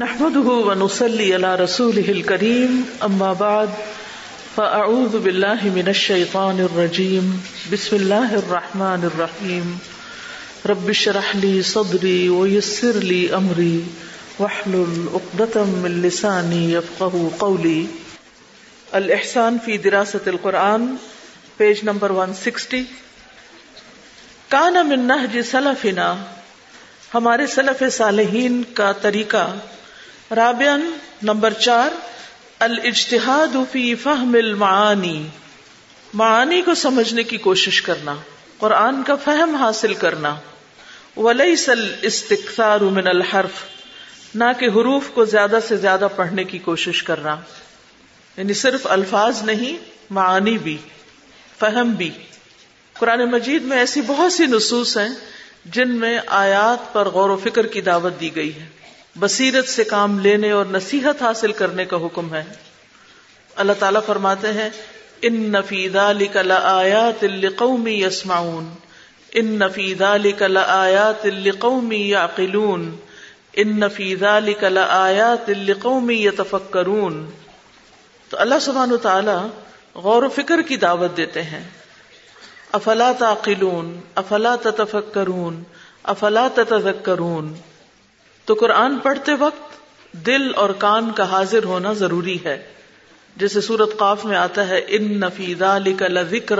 نحمده ونصلي على رسوله الكريم، أما بعد، فأعوذ بالله من الشيطان الرجيم. بسم الله الرحمن الرحيم. رب اشرح لي صدري ويسر لي أمري، واحلل عقدة من لساني يفقه قولي. الإحسان في دراسة القرآن پیج نمبر 160 کان من نهج سلفنا، ہمارے سلف صالحین کا طریقہ رابعن نمبر چار، الاجتہاد فی فہم المعانی۔ معانی کو سمجھنے کی کوشش کرنا، قرآن کا فہم حاصل کرنا۔ ولیس الاستکثار من الحرف، نہ کہ حروف کو زیادہ سے زیادہ پڑھنے کی کوشش کرنا۔ یعنی صرف الفاظ نہیں، معانی بھی، فہم بھی۔ قرآن مجید میں ایسی بہت سی نصوص ہیں جن میں آیات پر غور و فکر کی دعوت دی گئی ہے۔ بصیرت سے کام لینے اور نصیحت حاصل کرنے کا حکم ہے۔ اللہ تعالیٰ فرماتے ہیں ان نفید علی کل آیات قومی یسماؤن ان نفید علی کل آیات قومی یا قلون ان نفید علی کل آیات قومی یتفکرون تو اللہ سبحانہ تعالیٰ غور و فکر کی دعوت دیتے ہیں۔ افلا تعقلون؟ افلا تتفکرون افلا تتذکرون تو قرآن پڑھتے وقت دل اور کان کا حاضر ہونا ضروری ہے۔ جیسے سورت قاف میں آتا ہے ان نفید ذکر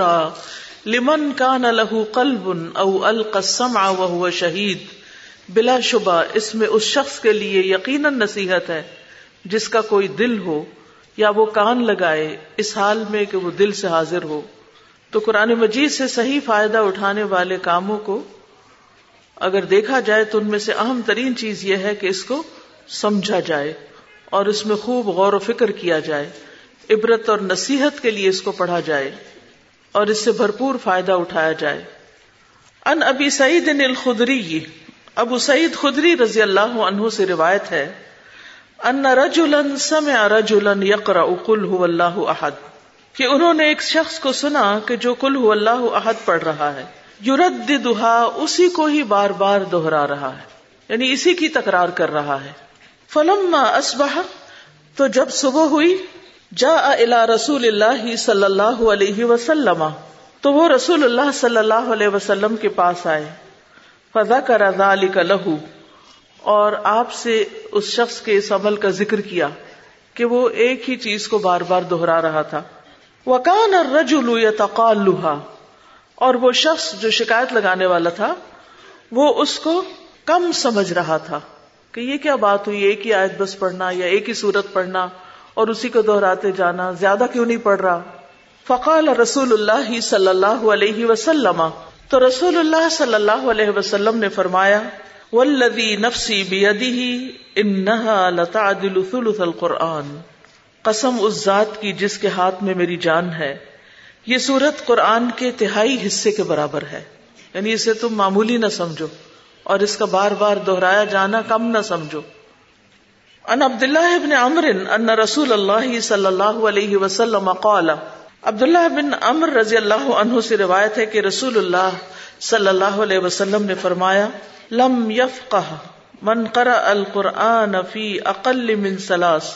لمن کان لہو قلب او القسم وہ شہید بلا شبہ، اس میں اس شخص کے لیے یقیناً نصیحت ہے، جس کا کوئی دل ہو یا وہ کان لگائے اس حال میں کہ وہ دل سے حاضر ہو۔ تو قرآن مجید سے صحیح فائدہ اٹھانے والے کاموں کو اگر دیکھا جائے تو ان میں سے اہم ترین چیز یہ ہے کہ اس کو سمجھا جائے اور اس میں خوب غور و فکر کیا جائے، عبرت اور نصیحت کے لیے اس کو پڑھا جائے اور اس سے بھرپور فائدہ اٹھایا جائے۔ ان ابی سعید الخدری، ابو سعید خدری رضی اللہ عنہ سے روایت ہے، ان رجولن سمع رجولن یقرا قل هو اللہ احد، کہ انہوں نے ایک شخص کو سنا کہ جو کل ہو اللہ احد پڑھ رہا ہے۔ یورد دہا اسی کو ہی بار بار دوہرا رہا ہے یعنی اسی کی تکرار کر رہا ہے۔ فلم اسبہ تو جب صبح ہوئی جا الا رسول اللہ صلی اللہ علیہ وسلم، تو وہ رسول اللہ صلی اللہ علیہ وسلم کے پاس آئے۔ فضا کا رضا علی کا لہو اور آپ سے اس شخص کے اس عمل کا ذکر کیا کہ وہ ایک ہی چیز کو بار بار دوہرا رہا تھا۔ وکان اور رجولو یا تقال اور وہ شخص جو شکایت لگانے والا تھا، وہ اس کو کم سمجھ رہا تھا کہ یہ کیا بات ہوئی، ایک ہی آیت بس پڑھنا یا ایک ہی سورت پڑھنا اور اسی کو دہراتے جانا، زیادہ کیوں نہیں پڑھ رہا؟ فقال رسول اللہ صلی اللہ علیہ وسلم۔ تو رسول اللہ صلی اللہ علیہ وسلم نے فرمایا ولدی نفسی بیدی انہا لتعدل ثلث القرآن۔ قسم اس ذات کی جس کے ہاتھ میں میری جان ہے۔ یہ سورت قرآن کے تہائی حصے کے برابر ہے۔ یعنی اسے تم معمولی نہ سمجھو اور اس کا بار بار دہرایا جانا کم نہ سمجھو۔ ان عبد اللہ ابن عمر ان رسول اللہ صلی اللہ علیہ وسلم قال، عبداللہ بن امر رضی اللہ عنہ سے روایت ہے کہ رسول اللہ صلی اللہ علیہ وسلم نے فرمایا، لم یفقہ من قرأ القرآن فی اقل من سلاس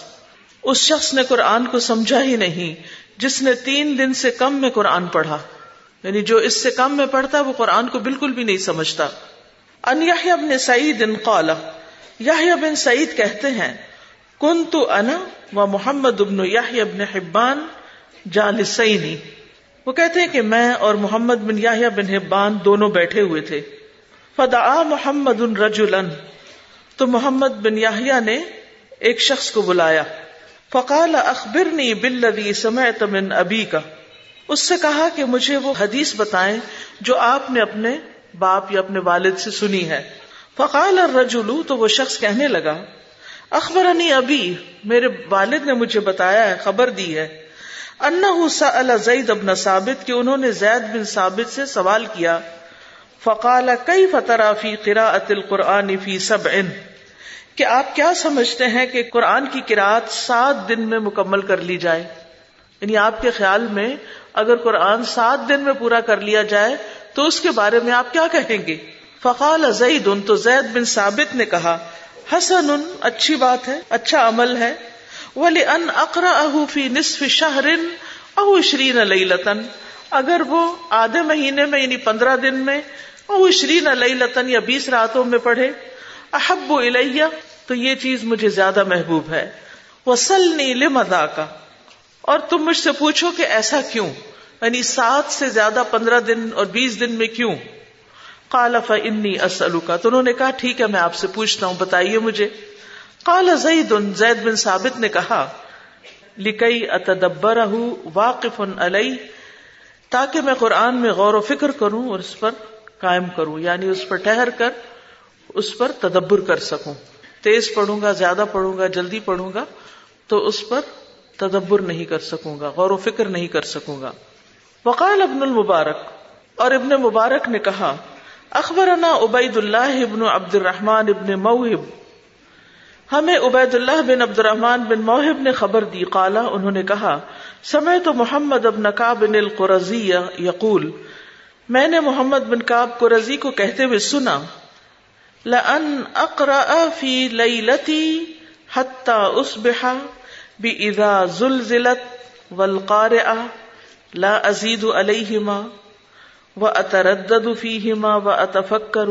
اس شخص نے قرآن کو سمجھا ہی نہیں۔ جس نے تین دن سے کم میں قرآن پڑھا یعنی جو اس سے کم میں پڑھتا، وہ قرآن کو بالکل بھی نہیں سمجھتا۔ ان یحییٰ بن سعید ان قال بن سعید کہتے ہیں کن تو انا و محمد ابن یحییٰ بن حبان جالسینی. وہ کہتے ہیں کہ میں اور محمد بن یحییٰ بن حبان دونوں بیٹھے ہوئے تھے۔ فدعا محمد رجلا، تو محمد بن یحییٰ نے ایک شخص کو بلایا۔ فقال اخبرنی بالذی سمعت من ابی کا اس سے کہا کہ مجھے وہ حدیث بتائیں جو آپ نے اپنے باپ یا اپنے والد سے سنی ہے۔ فقال الرجل، تو وہ شخص کہنے لگا، اخبرنی ابی، میرے والد نے مجھے بتایا ہے، خبر دی ہے۔ انہ سأل زید ابن ثابت کہ انہوں نے زید بن ثابت سے سوال کیا۔ فقال کئی فترا فی قراءت القرآن فی سبع کہ آپ کیا سمجھتے ہیں کہ قرآن کی قرآت سات دن میں مکمل کر لی جائے؟ یعنی آپ کے خیال میں اگر قرآن سات دن میں پورا کر لیا جائے تو اس کے بارے میں آپ کیا کہیں گے؟ فقال زید ان تو زید بن ثابت نے کہا حسن اچھی بات ہے اچھا عمل ہے ولی ان اقرا فی نصف شہر او شرین لطن اگر وہ آدھے مہینے میں یعنی پندرہ دن میں، او شرین لطن یا بیس راتوں میں پڑھے احب الیہ، تو یہ چیز مجھے زیادہ محبوب ہے۔ وسلنی لمدا کا اور تم مجھ سے پوچھو کہ ایسا کیوں؟ یعنی سات سے زیادہ پندرہ دن اور بیس دن میں کیوں؟ کالا فنی اسلو کا تو انہوں نے کہا، ٹھیک ہے، میں آپ سے پوچھتا ہوں، بتائیے مجھے۔ کالا زید زید بن ثابت نے کہا لکئی اتدبر واقف علیہ تاکہ میں قرآن میں غور و فکر کروں اور اس پر قائم کروں یعنی اس پر ٹہر کر۔ اس پر تدبر کر سکوں۔ تیز پڑھوں گا، زیادہ پڑھوں گا، جلدی پڑھوں گا، تو اس پر تدبر نہیں کر سکوں گا، غور و فکر نہیں کر سکوں گا۔ وقال ابن المبارک، اور ابن مبارک نے کہا، اخبرنا عبید اللہ ابن عبد الرحمان ابن موہب۔ ہمیں عبید اللہ بن عبد الرحمان بن موہب نے خبر دی، قالا انہوں نے کہا سمے تو محمد ابن کاب بن القرضی یقول، میں نے محمد بن کاب قرضی کو کہتے ہوئے سنا۔ لن اقرا فی لیلتی حتی اصبح بإذا زلزلت والقارعہ لا ازید علیہما و اتردد فیہما و اتفکر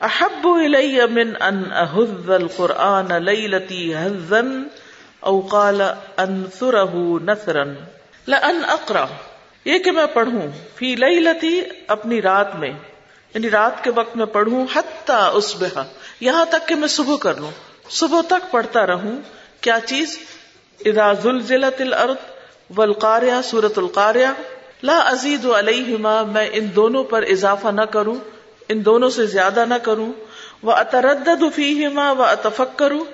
احب الی من ان احذ القرآن لیلتی حزن او قال انثره نثرا لان اقرا یہ کہ میں پڑھوں فی لیلتی اپنی رات میں یعنی رات کے وقت میں پڑھوں، حتی اصبح یہاں تک کہ میں صبح کر لوں۔ صبح تک پڑھتا رہوں۔ کیا چیز؟ اذا زلزلت الارض والقاریہ سورت القاریہ لا ازید علیہما، میں ان دونوں پر اضافہ نہ کروں، ان دونوں سے زیادہ نہ کروں۔ وہ اتردد فیہما و اتفک کروں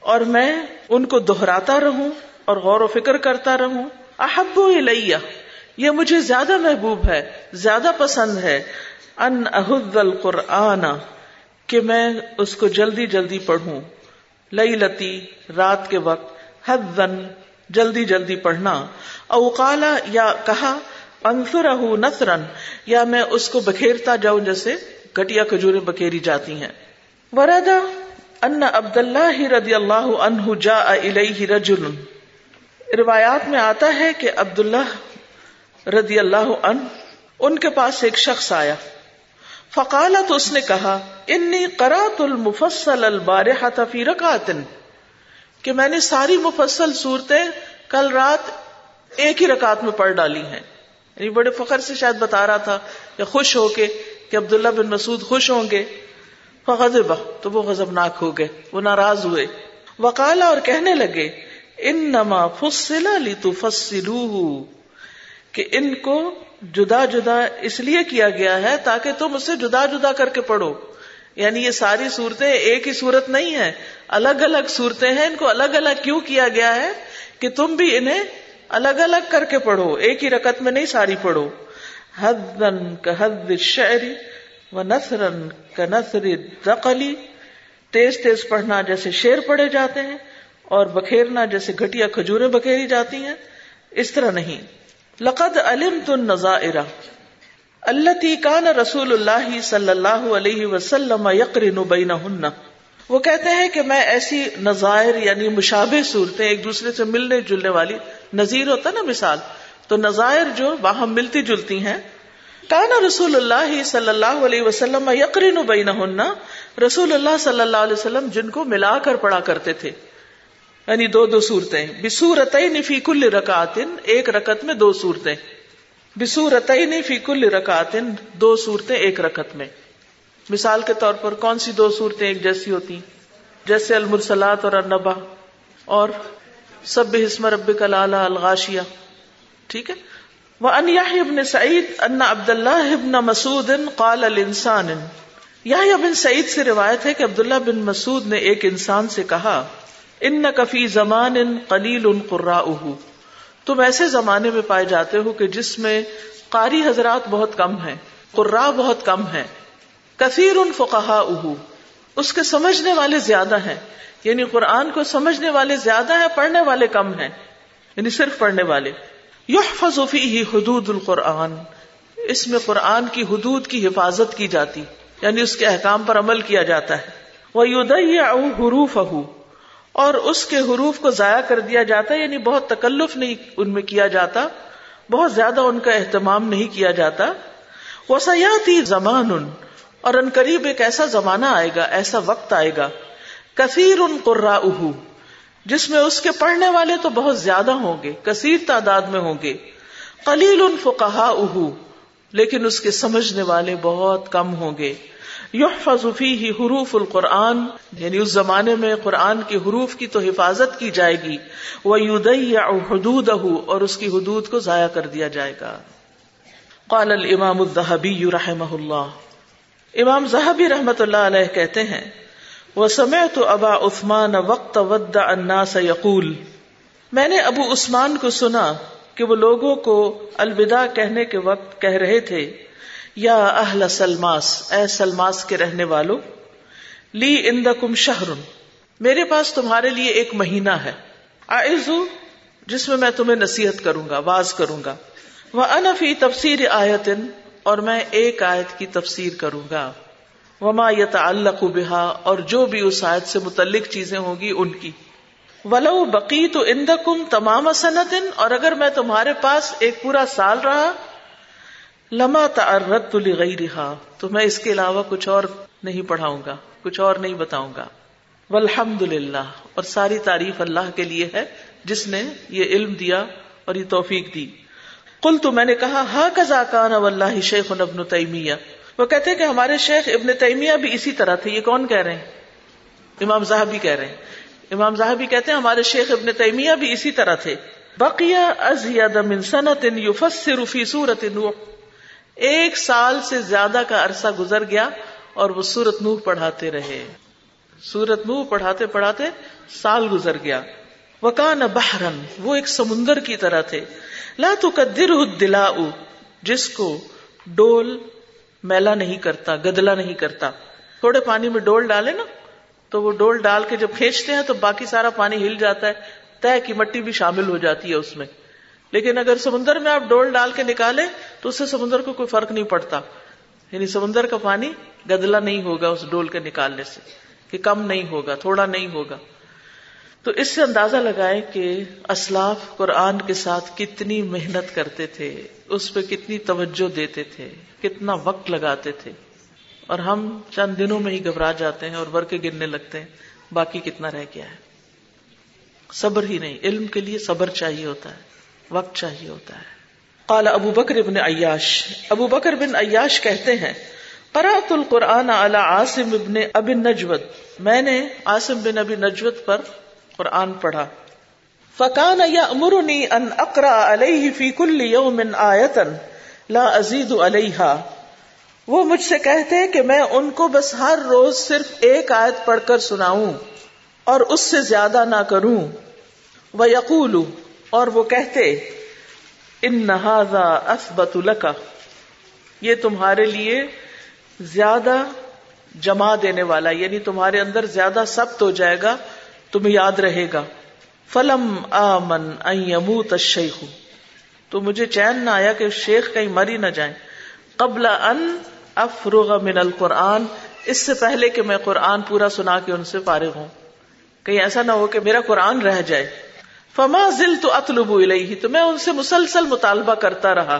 اور میں ان کو دہراتا رہوں اور غور و فکر کرتا رہوں۔ احب الیہ یہ مجھے زیادہ محبوب ہے، زیادہ پسند ہے۔ ان احد القرآن، کہ میں اس کو جلدی جلدی پڑھوں۔ لئی لتی رات کے وقت حد جلدی جلدی پڑھنا۔ اوقالا یا کہا انسر نسرن یا میں اس کو بکھیرتا جاؤں جیسے گٹیا کھجورے بکھیری جاتی ہیں۔ وردا ان عبد اللہ رضی اللہ عنہ جا الیہ رجل۔ روایات میں آتا ہے کہ عبد اللہ رضی اللہ عنہ، ان کے پاس ایک شخص آیا۔ فقالا تو اس نے کہا، انی قرات المفصل البارحة فی رکعت، کہ میں نے ساری مفصل صورتیں کل رات ایک ہی رکعت میں پڑھ ڈالی ہیں۔ یعنی بڑے فخر سے شاید بتا رہا تھا یا خوش ہو کے کہ عبداللہ بن مسعود خوش ہوں گے۔ فغضب، تو وہ غضبناک ہو گئے، وہ ناراض ہوئے۔ وکالا اور کہنے لگے ان نما فصلا لی کہ ان کو جدا جدا اس لیے کیا گیا ہے تاکہ تم اسے جدا جدا کر کے پڑھو۔ یعنی یہ ساری صورتیں ایک ہی صورت نہیں ہے الگ الگ صورتیں ہیں۔ ان کو الگ الگ کیوں کیا گیا ہے؟ کہ تم بھی انہیں الگ الگ کر کے پڑھو۔ ایک ہی رکت میں نہیں ساری پڑھو۔ حدن کا حد شعری و نثرن کا نثر دقلی تیز تیز پڑھنا جیسے شیر پڑھے جاتے ہیں اور بکھیرنا جیسے گھٹیا کھجورے بکھیری جاتی ہیں۔ اس طرح نہیں۔ لقد علم تن نظائرہ اللہ کان رسول اللہ صلی اللہ علیہ وسلم یقرن بینہن. وہ کہتے ہیں کہ میں ایسی نظائر یعنی مشابہ صورتیں ایک دوسرے سے ملنے جلنے والی نظیر ہوتا نا مثال، تو نظائر جو وہاں ملتی جلتی ہیں. کانا رسول اللہ صلی اللہ علیہ وسلم یقرین بین رسول اللہ صلی اللہ علیہ وسلم جن کو ملا کر پڑا کرتے تھے. یعنی دو دو صورتیں بسورت فی کل رکاتن ایک رکت میں دو صورتیں۔ بسورت فی کل رکاتن دو صورتیں ایک رکت میں۔ مثال کے طور پر کون سی دو صورتیں ایک جیسی ہوتی جیسے المرسلات اور النبا۔ اور سب حسم رب کلالا الغاشیا ٹھیک ہے؟ وہ ان ابن سعید ان عبد اللہ ابن مسعود قال الانسان یا ابن سعید سے روایت ہے کہ عبداللہ بن مسعود نے ایک انسان سے کہا ان کفی زمان ان قلیل ان قرا تم ایسے زمانے میں پائے جاتے ہو کہ جس میں قاری حضرات بہت کم ہیں قرا بہت کم ہیں کثیر ان فقہا اس کے سمجھنے والے زیادہ ہیں یعنی قرآن کو سمجھنے والے زیادہ ہیں، پڑھنے والے کم ہیں۔ یعنی صرف پڑھنے والے۔ ہی حدود القرآن۔ اس میں قرآن کی حدود کی حفاظت کی جاتی یعنی اس کے احکام پر عمل کیا جاتا ہے۔ وہ یودیا حروف اور اس کے حروف کو ضائع کر دیا جاتا ہے یعنی بہت تکلف نہیں ان میں کیا جاتا، بہت زیادہ ان کا اہتمام نہیں کیا جاتا۔ وہ سیاتی زمان ان اور ان قریب ایک ایسا زمانہ آئے گا، ایسا وقت آئے گا۔ کثیر ان قرا جس میں اس کے پڑھنے والے تو بہت زیادہ ہوں گے، کثیر تعداد میں ہوں گے۔ قلیل ان فقہا اہو لیکن اس کے سمجھنے والے بہت کم ہوں گے۔ یحفظ فیہ حروف القرآن یعنی اس زمانے میں قرآن کے حروف کی تو حفاظت کی جائے گی وہ حدودہ اور اس کی حدود کو ضائع کر دیا جائے گا۔ قال الامام الذهبی رحمہ اللہ۔ امام زہبی رحمت اللہ علیہ کہتے ہیں وہ سمے تو ابا عثمان وقت ود الناس یقول میں نے ابو عثمان کو سنا کہ وہ لوگوں کو الوداع کہنے کے وقت کہہ رہے تھے یا اہل سلماس، اے سلماس کے رہنے والو، لی اند کم شہر میرے پاس تمہارے لیے ایک مہینہ ہے۔ آئزو جس میں میں تمہیں نصیحت کروں گا، واز کروں گا۔ وہ انفی تفسیر آیتن، اور میں ایک آیت کی تفسیر کروں گا۔ وما یت اللہ اور جو بھی اس آیت سے متعلق چیزیں ہوں گی، ان کی۔ ولو بقی تو اندکم تمام سنتن، اور اگر میں تمہارے پاس ایک پورا سال رہا لما تعرت لغی رہا تو میں اس کے علاوہ کچھ اور نہیں پڑھاؤں گا، کچھ اور نہیں بتاؤں گا۔ والحمد للہ اور ساری تعریف اللہ کے لیے ہے، جس نے یہ علم دیا اور یہ توفیق دی۔ کل تو میں نے کہا ہا کزا کان واللہ شیخ ابن تیمیہ۔ وہ کہتے کہ ہمارے شیخ ابن تیمیہ بھی اسی طرح تھے، یہ کون کہہ رہے ہیں؟ امام صاحبی کہہ رہے ہیں۔ امام صاحبی کہتے ہیں ہمارے شیخ ابن تیمیہ بھی اسی طرح تھے۔ بقیہ ازید من سنت یفسر فی سورت نوح۔ ایک سال سے زیادہ کا عرصہ گزر گیا اور وہ سورت نوح پڑھاتے رہے۔ سورت نوح پڑھاتے پڑھاتے سال گزر گیا۔ وکان بحرن وہ ایک سمندر کی طرح تھے۔ لا تو قدر دلا جس کو ڈول میلا نہیں کرتا، گدلا نہیں کرتا۔ تھوڑے پانی میں ڈول ڈالے نا، تو وہ ڈول ڈال کے جب کھینچتے ہیں تو باقی سارا پانی ہل جاتا ہے طے کی مٹی بھی شامل ہو جاتی ہے اس میں۔ لیکن اگر سمندر میں آپ ڈول ڈال کے نکالے تو اس سے سمندر کو کوئی فرق نہیں پڑتا۔ یعنی سمندر کا پانی گدلا نہیں ہوگا اس ڈول کے نکالنے سے، کہ کم نہیں ہوگا، تھوڑا نہیں ہوگا۔ تو اس سے اندازہ لگائے کہ اسلاف قرآن کے ساتھ کتنی محنت کرتے تھے، اس پہ کتنی توجہ دیتے تھے، کتنا وقت لگاتے تھے۔ اور ہم چند دنوں میں ہی گھبرا جاتے ہیں اور ورکے گرنے لگتے ہیں، باقی کتنا رہ گیا ہے۔ صبر ہی نہیں، علم کے لیے صبر چاہیے ہوتا ہے۔ وقت چاہیے ہوتا ہے۔ قال ابو بکر بن عیاش۔ ابو بکر بن عیاش کہتے ہیں، قرأت القرآن على عاصم ابن ابی نجود۔ میں نے عاصم بن ابی نجود پر قرآن پڑھا۔ فکان یامرنی ان اقرا علیہ فی کل یوم آیتا لا ازید علیہا۔ وہ مجھ سے کہتے کہ میں ان کو بس ہر روز صرف ایک آیت پڑھ کر سناؤں اور اس سے زیادہ نہ کروں۔ وہ یقول اور وہ کہتے، ان نہذا اسبت لکا یہ تمہارے لیے زیادہ جما دینے والا یعنی تمہارے اندر زیادہ سخت ہو جائے گا، تمہیں یاد رہے گا۔ فلم آمن اموت الشیخ تو مجھے چین نہ آیا کہ شیخ کہیں مری نہ جائیں۔ قبل ان افرغ من القرآن۔ اس سے پہلے کہ میں قرآن پورا سنا کے ان سے فارغ ہوں۔ کہیں ایسا نہ ہو کہ میرا قرآن رہ جائے۔ فما ذل تو اطلب الیہ، تو میں ان سے مسلسل مطالبہ کرتا رہا۔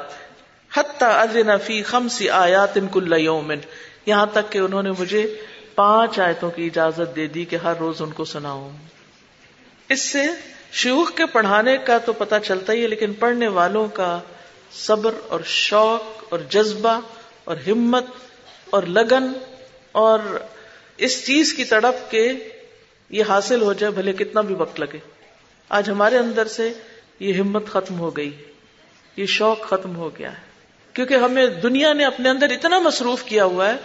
حتی اذن فی خمس آیات کل یوم، یہاں تک کہ انہوں نے مجھے پانچ آیتوں کی اجازت دے دی کہ ہر روز ان کو سناؤں۔ اس سے شیوخ کے پڑھانے کا تو پتا چلتا ہی ہے، لیکن پڑھنے والوں کا صبر اور شوق اور جذبہ اور ہمت اور لگن اور اس چیز کی تڑپ کے یہ حاصل ہو جائے، بھلے کتنا بھی وقت لگے۔ آج ہمارے اندر سے یہ ہمت ختم ہو گئی، یہ شوق ختم ہو گیا ہے۔ کیونکہ ہمیں دنیا نے اپنے اندر اتنا مصروف کیا ہوا ہے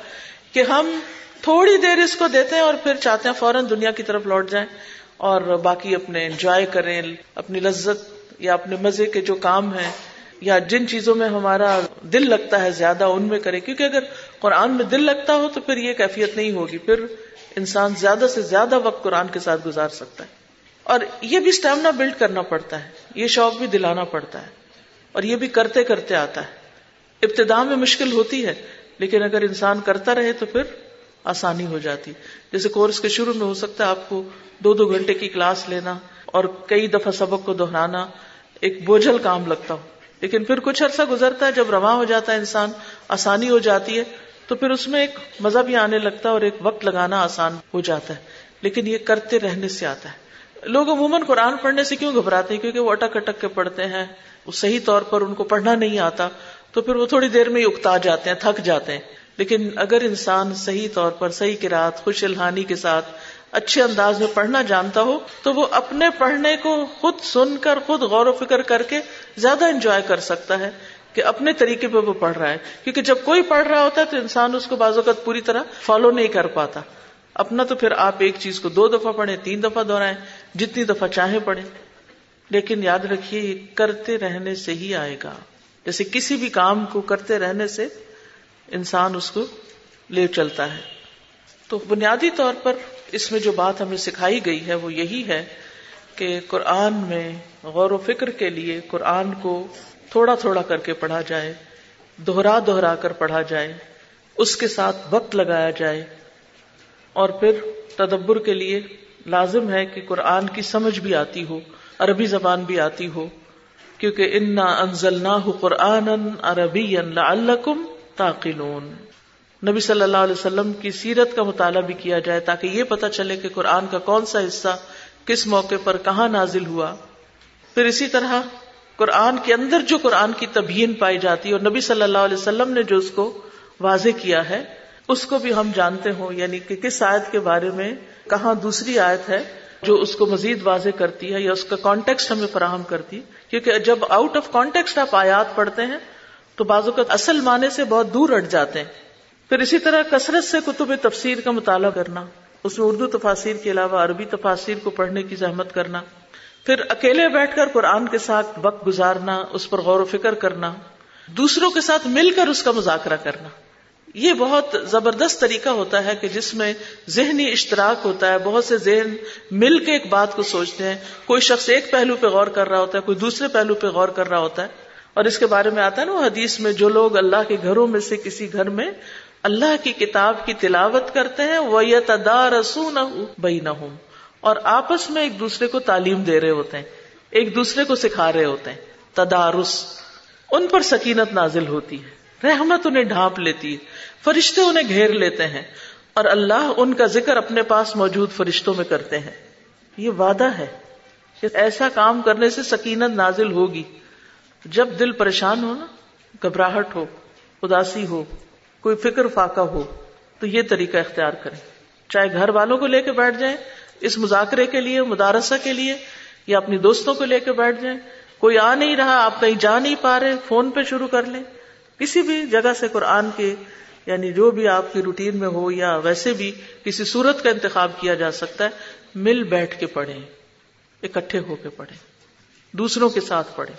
کہ ہم تھوڑی دیر اس کو دیتے ہیں اور پھر چاہتے ہیں فوراً دنیا کی طرف لوٹ جائیں اور باقی اپنے انجوائے کریں، اپنی لذت یا اپنے مزے کے جو کام ہیں یا جن چیزوں میں ہمارا دل لگتا ہے زیادہ، ان میں کرے کیونکہ اگر قرآن میں دل لگتا ہو تو پھر یہ کیفیت نہیں ہوگی۔ پھر انسان زیادہ سے زیادہ وقت قرآن کے ساتھ گزار سکتا ہے۔ اور یہ بھی اسٹیمنا بلڈ کرنا پڑتا ہے، یہ شوق بھی دلانا پڑتا ہے، اور یہ بھی کرتے کرتے آتا ہے۔ ابتدا میں مشکل ہوتی ہے، لیکن اگر انسان کرتا رہے تو پھر آسانی ہو جاتی۔ جیسے کورس کے شروع میں ہو سکتا ہے آپ کو دو دو گھنٹے کی کلاس لینا اور کئی دفعہ سبق کو دہرانا ایک بوجھل کام لگتا ہو۔ لیکن پھر کچھ عرصہ گزرتا ہے، جب رواں ہو جاتا ہے انسان، آسانی ہو جاتی ہے، تو پھر اس میں ایک مزہ بھی آنے لگتا ہے اور ایک وقت لگانا آسان ہو جاتا ہے۔ لیکن یہ کرتے رہنے سے آتا ہے۔ لوگ عموماً قرآن پڑھنے سے کیوں گھبراتے ہیں؟ کیونکہ وہ اٹک اٹک کے پڑھتے ہیں، وہ صحیح طور پر ان کو پڑھنا نہیں آتا، تو پھر وہ تھوڑی دیر میں ہی اکتا جاتے ہیں، تھک جاتے ہیں۔ لیکن اگر انسان صحیح طور پر، صحیح کی خوش الحانی کے ساتھ اچھے انداز میں پڑھنا جانتا ہو، تو وہ اپنے پڑھنے کو خود سن کر، خود غور و فکر کر کے زیادہ انجوائے کر سکتا ہے کہ اپنے طریقے پہ وہ پڑھ رہا ہے۔ کیونکہ جب کوئی پڑھ رہا ہوتا ہے تو انسان اس کو بعض اوقات پوری طرح فالو نہیں کر پاتا۔ اپنا تو پھر آپ ایک چیز کو دو دفعہ پڑھیں، تین دفعہ دہرائیں، جتنی دفعہ چاہیں پڑھیں۔ لیکن یاد رکھیے، یہ کرتے رہنے سے ہی آئے گا۔ جیسے کسی بھی کام کو کرتے رہنے سے انسان اس کو لے چلتا ہے۔ تو بنیادی طور پر اس میں جو بات ہمیں سکھائی گئی ہے، وہ یہی ہے کہ قرآن میں غور و فکر کے لیے قرآن کو تھوڑا تھوڑا کر کے پڑھا جائے دوہرا دوہرا کر پڑھا جائے، اس کے ساتھ وقت لگایا جائے۔ اور پھر تدبر کے لیے لازم ہے کہ قرآن کی سمجھ بھی آتی ہو، عربی زبان بھی آتی ہو، کیونکہ انا انزل نہ قرآن عربی تاقلون نبی صلی اللہ علیہ وسلم کی سیرت کا مطالعہ بھی کیا جائے تاکہ یہ پتا چلے کہ قرآن کا کون سا حصہ کس موقع پر کہاں نازل ہوا۔ پھر اسی طرح قرآن کے اندر جو قرآن کی تبیین پائی جاتی ہے اور نبی صلی اللہ علیہ وسلم نے جو اس کو واضح کیا ہے اس کو بھی ہم جانتے ہوں یعنی کہ کس آیت کے بارے میں، کہاں دوسری آیت ہے جو اس کو مزید واضح کرتی ہے یا اس کا کانٹیکسٹ ہمیں فراہم کرتی کیونکہ جب آؤٹ آف کانٹیکسٹ آپ آیات پڑھتے ہیں، تو بازو کا اصل معنی سے بہت دور ہٹ جاتے ہیں۔ پھر اسی طرح کثرت سے کتب تفسیر کا مطالعہ کرنا، اس میں اردو تفاصیر کے علاوہ عربی تفاصیر کو پڑھنے کی زحمت کرنا۔ پھر اکیلے بیٹھ کر قرآن کے ساتھ وقت گزارنا، اس پر غور و فکر کرنا، دوسروں کے ساتھ مل کر اس کا مذاکرہ کرنا۔ یہ بہت زبردست طریقہ ہوتا ہے کہ جس میں ذہنی اشتراک ہوتا ہے، بہت سے ذہن مل کے ایک بات کو سوچتے ہیں۔ کوئی شخص ایک پہلو پہ غور کر رہا ہوتا ہے، کوئی دوسرے پہلو پہ غور کر رہا ہوتا ہے۔ اور اس کے بارے میں آتا ہے نا حدیث میں جو لوگ اللہ کے گھروں میں سے کسی گھر میں اللہ کی کتاب کی تلاوت کرتے ہیں وہ یہ تدارسو نہ بئی نہ ہوں اور آپس میں ایک دوسرے کو تعلیم دے رہے ہوتے ہیں، ایک دوسرے کو سکھا رہے ہوتے ہیں۔ تدارس، ان پر سکینت نازل ہوتی ہے۔ رحمت انہیں ڈھانپ لیتی ہے۔ فرشتے انہیں گھیر لیتے ہیں اور اللہ ان کا ذکر اپنے پاس موجود فرشتوں میں کرتے ہیں۔ یہ وعدہ ہے کہ ایسا کام کرنے سے سکینت نازل ہوگی۔ جب دل پریشان ہو نا، گھبراہٹ ہو، اداسی ہو، کوئی فکر فاقہ ہو، تو یہ طریقہ اختیار کریں۔ چاہے گھر والوں کو لے کے بیٹھ جائیں، اس مذاکرے کے لیے، مدارسہ کے لیے، یا اپنی دوستوں کو لے کے بیٹھ جائیں۔ کوئی آ نہیں رہا، آپ کہیں جا نہیں پا رہے، فون پہ شروع کر لیں۔ کسی بھی جگہ سے قرآن کے یعنی جو بھی آپ کی روٹین میں ہو یا ویسے بھی کسی صورت کا انتخاب کیا جا سکتا ہے، مل بیٹھ کے پڑھیں، اکٹھے ہو کے پڑھیں، دوسروں کے ساتھ پڑھیں۔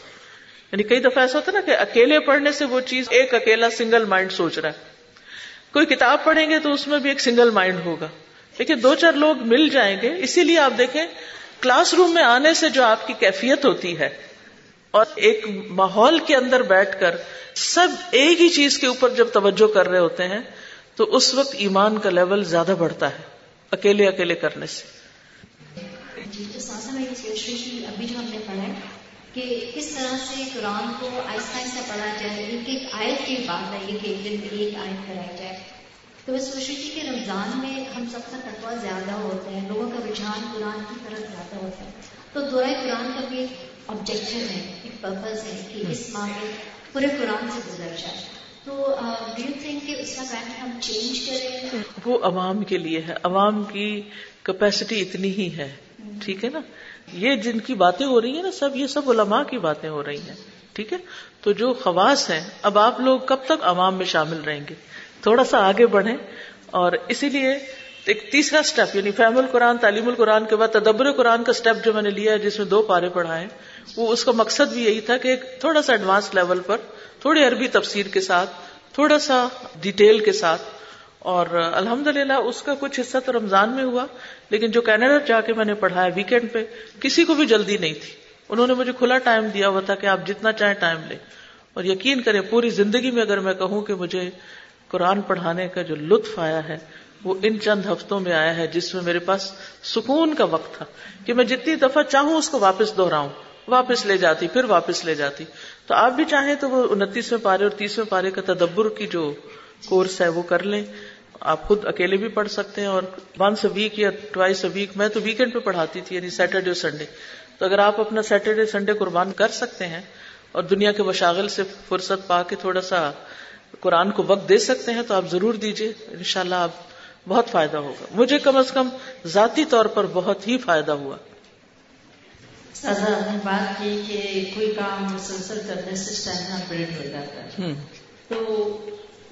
یعنی کئی دفعہ ایسا ہوتا ہے نا کہ اکیلے پڑھنے سے وہ چیز، ایک اکیلا سنگل مائنڈ سوچ رہا ہے۔ کوئی کتاب پڑھیں گے تو اس میں بھی ایک سنگل مائنڈ ہوگا۔ لیکن دو چار لوگ مل جائیں گے، اسی لیے آپ دیکھیں کلاس روم میں آنے سے جو آپ کی کیفیت ہوتی ہے اور ایک ماحول کے اندر بیٹھ کر سب ایک ہی چیز کے اوپر جب توجہ کر رہے ہوتے ہیں، تو اس وقت ایمان کا لیول زیادہ بڑھتا ہے، اکیلے اکیلے کرنے سے۔ جی تو میں ابھی جو ہم نے پڑھا ہے کہ کس طرح سے قرآن کو آہستہ آہستہ پڑھا جائے ایک ایک آیت کی بات ہے کہ ایک دن ایک آیت پڑھائی جائے۔ تو میں سوچ رہی تھی جی کہ رمضان میں ہم سب کا تقوا زیادہ ہوتا ہے، لوگوں کا رجحان قرآن کی طرف زیادہ ہوتا ہے۔ تو دورہ قرآن کا بھی ایک آبجیکٹو ہے ایک پرپز ہے کہ اس میں پورے قرآن سے گزر جائے تو ڈو یو تھنک کہ اس کا کائن ہم چینج کریں وہ عوام کے لیے ہے عوام کی کیپیسٹی اتنی ہی ہے ٹھیک ہے نا یہ جن کی باتیں ہو رہی ہیں نا سب یہ سب علماء کی باتیں ہو رہی ہیں ٹھیک ہے تو جو خواص ہیں اب آپ لوگ کب تک عوام میں شامل رہیں گے تھوڑا سا آگے بڑھیں اور اسی لیے ایک تیسرا اسٹیپ یعنی فہم القرآن تعلیم القرآن کے بعد تدبر قرآن کا اسٹیپ جو میں نے لیا ہے جس میں دو پارے پڑھائے وہ اس کا مقصد بھی یہی تھا کہ ایک تھوڑا سا ایڈوانس لیول پر، تھوڑی عربی تفسیر کے ساتھ، تھوڑا سا ڈیٹیل کے ساتھ۔ اور الحمد للہ اس کا کچھ حصہ تو رمضان میں ہوا، لیکن جو کینیڈا جا کے میں نے پڑھایا ویکینڈ پہ، کسی کو بھی جلدی نہیں تھی۔ انہوں نے مجھے کھلا ٹائم دیا ہوا تھا کہ آپ جتنا چاہیں ٹائم لیں۔ اور یقین کریں، پوری زندگی میں اگر میں کہوں کہ مجھے قرآن پڑھانے کا جو لطف آیا ہے، وہ ان چند ہفتوں میں آیا ہے جس میں میرے پاس سکون کا وقت تھا کہ میں جتنی دفعہ چاہوں اس کو واپس دوہراؤں واپس لے جاتی، پھر واپس لے جاتی۔ تو آپ بھی چاہیں تو وہ انتیسویں پارے اور تیسویں پارے کا تدبر کی جو کورس ہے وہ کر لیں۔ آپ خود اکیلے بھی پڑھ سکتے ہیں اور ونس اے ویک یا ٹوائس اے ویک میں تو ویکینڈ پہ پڑھاتی تھی یعنی سیٹرڈے اور سنڈے تو اگر آپ اپنا سیٹرڈے سنڈے قربان کر سکتے ہیں اور دنیا کے مشاغل سے فرصت پا کے تھوڑا سا قرآن کو وقت دے سکتے ہیں، تو آپ ضرور دیجیے انشاءاللہ آپ بہت فائدہ ہوگا۔ مجھے کم از کم ذاتی طور پر بہت ہی فائدہ ہوا۔ نے بات کی کہ کوئی کام مسلسل کرنے سے اسٹیمنا بلڈ ہو جاتا ہے۔ تو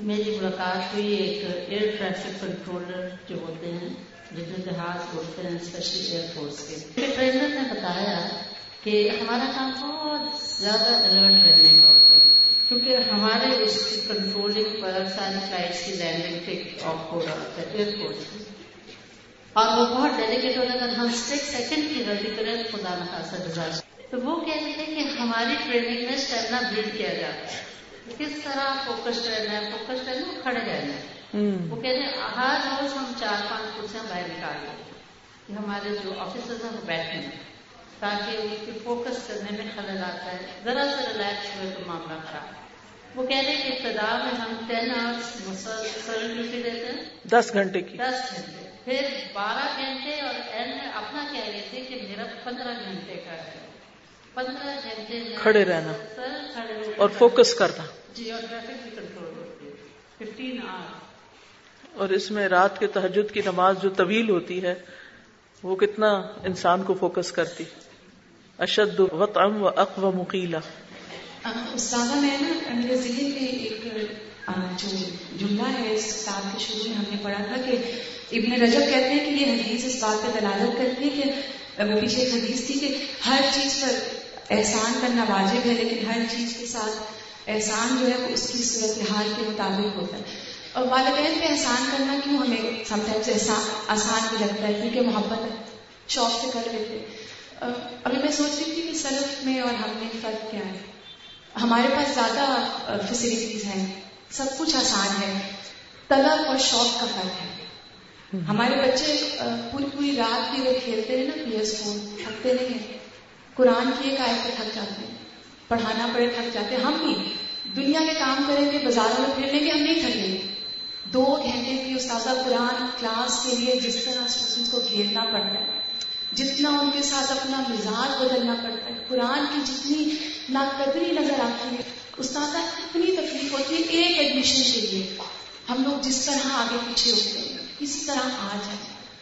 میری ملاقات ہوئی ایک ایئر ٹریفک کنٹرولر جو ہوتے ہیں جو جہاز بولتے ہیں اسپیشلی ایئر فورس کے۔ ٹرینر نے بتایا کہ ہمارا کام بہت زیادہ الرٹ رہنے کا ہوتا ہے کیونکہ ہمارے اس کنٹرولنگ پر ساری فلائٹس کی لینڈنگ ٹیک آف ہو رہا تھا ایئر فورس اور وہ بہت ڈیلیکیٹ ہوتا اگر ہم سیکنڈ کی غلطی کریں خدا نخواستہ ڈیزاسٹر تو وہ کہتے تھے کہ ہماری ٹریننگ میں اسٹیمنا بلڈ کیا جاتا ہے۔ کس طرح فوکس رہنا ہے؟ فوکس رہنا ہے کھڑے رہنا ہے۔ وہ کہتے ہیں ہر روز ہم چار پانچ کرسیاں باہر نکال لیں کہ ہمارے جو آفیسر ہیں وہ بیٹھے ہیں تاکہ ان کی فوکس کرنے میں خلل آتا ہے۔ ذرا سا ریلیکس ہوئے تو معاملہ خراب۔ وہ کہہ رہے کہ ابتدا میں ہم ٹین آورس مسلسل ڈیوٹی دیتے ہیں۔ دس گھنٹے کی۔ دس گھنٹے۔ پھر بارہ گھنٹے اور اینڈ میں اپنا کہہ رہے تھے کہ میرا پندرہ گھنٹے کا ہے۔ پندرہ گھنٹے کھڑے رہنا کھڑے اور فوکس کرنا۔ جی اور ٹریفک بھی کنٹرول ہوتی ہے۔ ففٹین آور اور اس میں رات کے تحجد کی نماز جو طویل ہوتی ہے وہ کتنا انسان کو فوکس کرتی۔ اشد وطعم و اقو مقیلا استاذہ میں نا میرے ذہن میں ایک جو جملہ ہے اس کتاب کے شروع میں ہم نے پڑھا تھا کہ ابن رجب کہتے ہیں کہ یہ حدیث اس بات پہ دلالت کرتی ہے کہ وہ پیچھے ایک حدیث تھی کہ ہر چیز پر احسان کرنا واجب ہے، لیکن ہر چیز کے ساتھ احسان جو ہے وہ اس کی صورت حال کے مطابق ہوتا ہے۔ اور والدین پہ احسان کرنا کیوں ہمیں سم ٹائمز احسان، آسان بھی لگتا ہے؟ کیونکہ محبت شوق سے کر لیتے ابھی میں سوچ رہی تھی کہ سلف میں اور ہم میں فرق کیا ہے؟ ہمارے پاس زیادہ فیسلٹیز ہیں۔ سب کچھ آسان ہے۔ طلب اور شوق کا فرق ہے۔ ہمارے بچے پوری پوری رات بھی وہ کھیلتے ہیں نا پی ایس فون تھکتے نہیں ہیں۔ قرآن کی ایک آئے پہ تھک جاتے ہیں۔ پڑھانا پڑے تھک جاتے ہیں۔ ہم بھی دنیا کے کام کریں گے بازاروں میں پھر لیں گے ہم نہیں تھکیں گے۔ دو گھنٹے کی استاذہ قرآن کلاس کے لیے جس طرح اسٹوڈنٹس کو گھیرنا پڑتا ہے، جتنا ان کے ساتھ اپنا مزاج بدلنا پڑتا ہے، قرآن کی جتنی ناقدری نظر آتی ہے، استاذہ اتنی تکلیف ہوتی ہے ایک ایڈمیشن کے لیے ہم لوگ جس طرح آگے پیچھے ہوتے ہیں اسی طرح آ جائے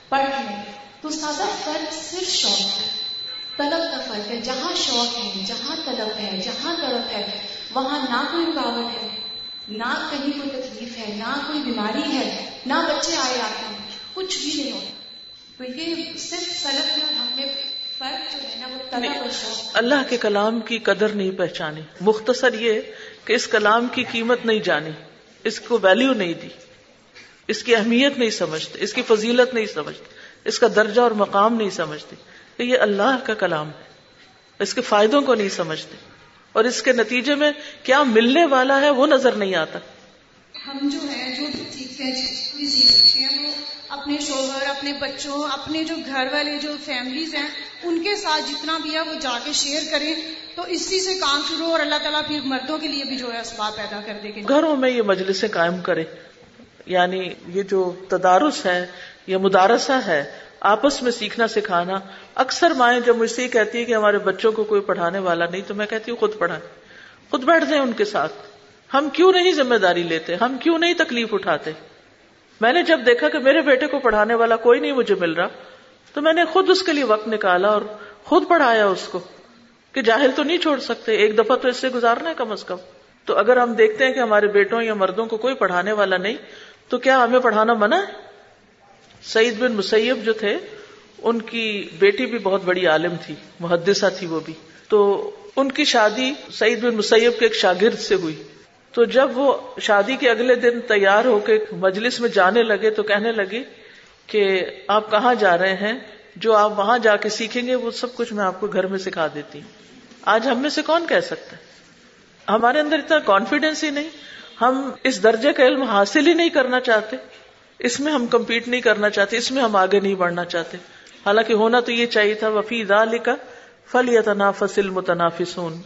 پڑھ لیں تو سادہ فرق صرف شوق ہے۔ طلب کا فرق ہے۔ جہاں شوق ہے جہاں طلب ہے جہاں طلب ہے وہاں نہ کوئی رکاوٹ ہے نہ کہیں کوئی تکلیف ہے نہ کوئی بیماری ہے نہ بچے آئے آتے ہیں کچھ بھی نہیں ہوتا۔ تو یہ صرف سلب میں ہم نے فرق جو ہے نا وہ طلب اور شوق۔ اللہ کے کلام کی قدر نہیں پہچانی۔ مختصر یہ کہ اس کلام کی قیمت نہیں جانی، اس کو ویلیو نہیں دی، اس کی اہمیت نہیں سمجھتے، اس کی فضیلت نہیں سمجھتے، اس کا درجہ اور مقام نہیں سمجھتے۔ کہ یہ اللہ کا کلام ہے، اس کے فائدوں کو نہیں سمجھتے۔ اور اس کے نتیجے میں کیا ملنے والا ہے وہ نظر نہیں آتا۔ ہم جو ہے جو سیکھتے جی ہیں وہ اپنے شوہر، اپنے بچوں، اپنے جو گھر والے، جو فیملیز ہیں، ان کے ساتھ جتنا بھی ہے، وہ جا کے شیئر کریں۔ تو اسی سے کام شروع اور اللہ تعالیٰ پھر مردوں کے لیے بھی جو ہے اسباب پیدا کر دے گا۔ گھروں میں یہ مجلسیں قائم کرے یعنی یہ جو تدارس ہے یا مدارسہ ہے، آپس میں سیکھنا سکھانا۔ اکثر مائیں جب مجھ سے یہ کہتی ہے کہ ہمارے بچوں کو کوئی پڑھانے والا نہیں، تو میں کہتی ہوں، خود پڑھائیں۔ خود بیٹھ دیں ان کے ساتھ۔ ہم کیوں نہیں ذمہ داری لیتے؟ ہم کیوں نہیں تکلیف اٹھاتے؟ میں نے جب دیکھا کہ میرے بیٹے کو پڑھانے والا کوئی نہیں مجھے مل رہا، تو میں نے خود اس کے لیے وقت نکالا اور خود پڑھایا اس کو۔ کہ جاہل تو نہیں چھوڑ سکتے، ایک دفعہ تو اس سے گزارنا ہے کم از کم۔ تو اگر ہم دیکھتے ہیں کہ ہمارے بیٹوں یا مردوں کو کوئی پڑھانے والا نہیں، تو کیا ہمیں پڑھانا منع ہے؟ سعید بن مسیب جو تھے، ان کی بیٹی بھی بہت بڑی عالم تھی، محدثہ تھی وہ بھی۔ تو ان کی شادی سعید بن مسیب کے ایک شاگرد سے ہوئی۔ تو جب وہ شادی کے اگلے دن تیار ہو کے مجلس میں جانے لگے، تو کہنے لگی کہ آپ کہاں جا رہے ہیں؟ جو آپ وہاں جا کے سیکھیں گے، وہ سب کچھ میں آپ کو گھر میں سکھا دیتی ہوں۔ آج ہم میں سے کون کہہ سکتا ہے؟ ہمارے اندر اتنا کانفیڈینس ہی نہیں۔ ہم اس درجے کا علم حاصل ہی نہیں کرنا چاہتے۔ اس میں ہم کمپیٹ نہیں کرنا چاہتے، اس میں ہم آگے نہیں بڑھنا چاہتے۔ حالانکہ ہونا تو یہ چاہیے تھا، وفی دا لکھا فل یا تنافس المتنافسون۔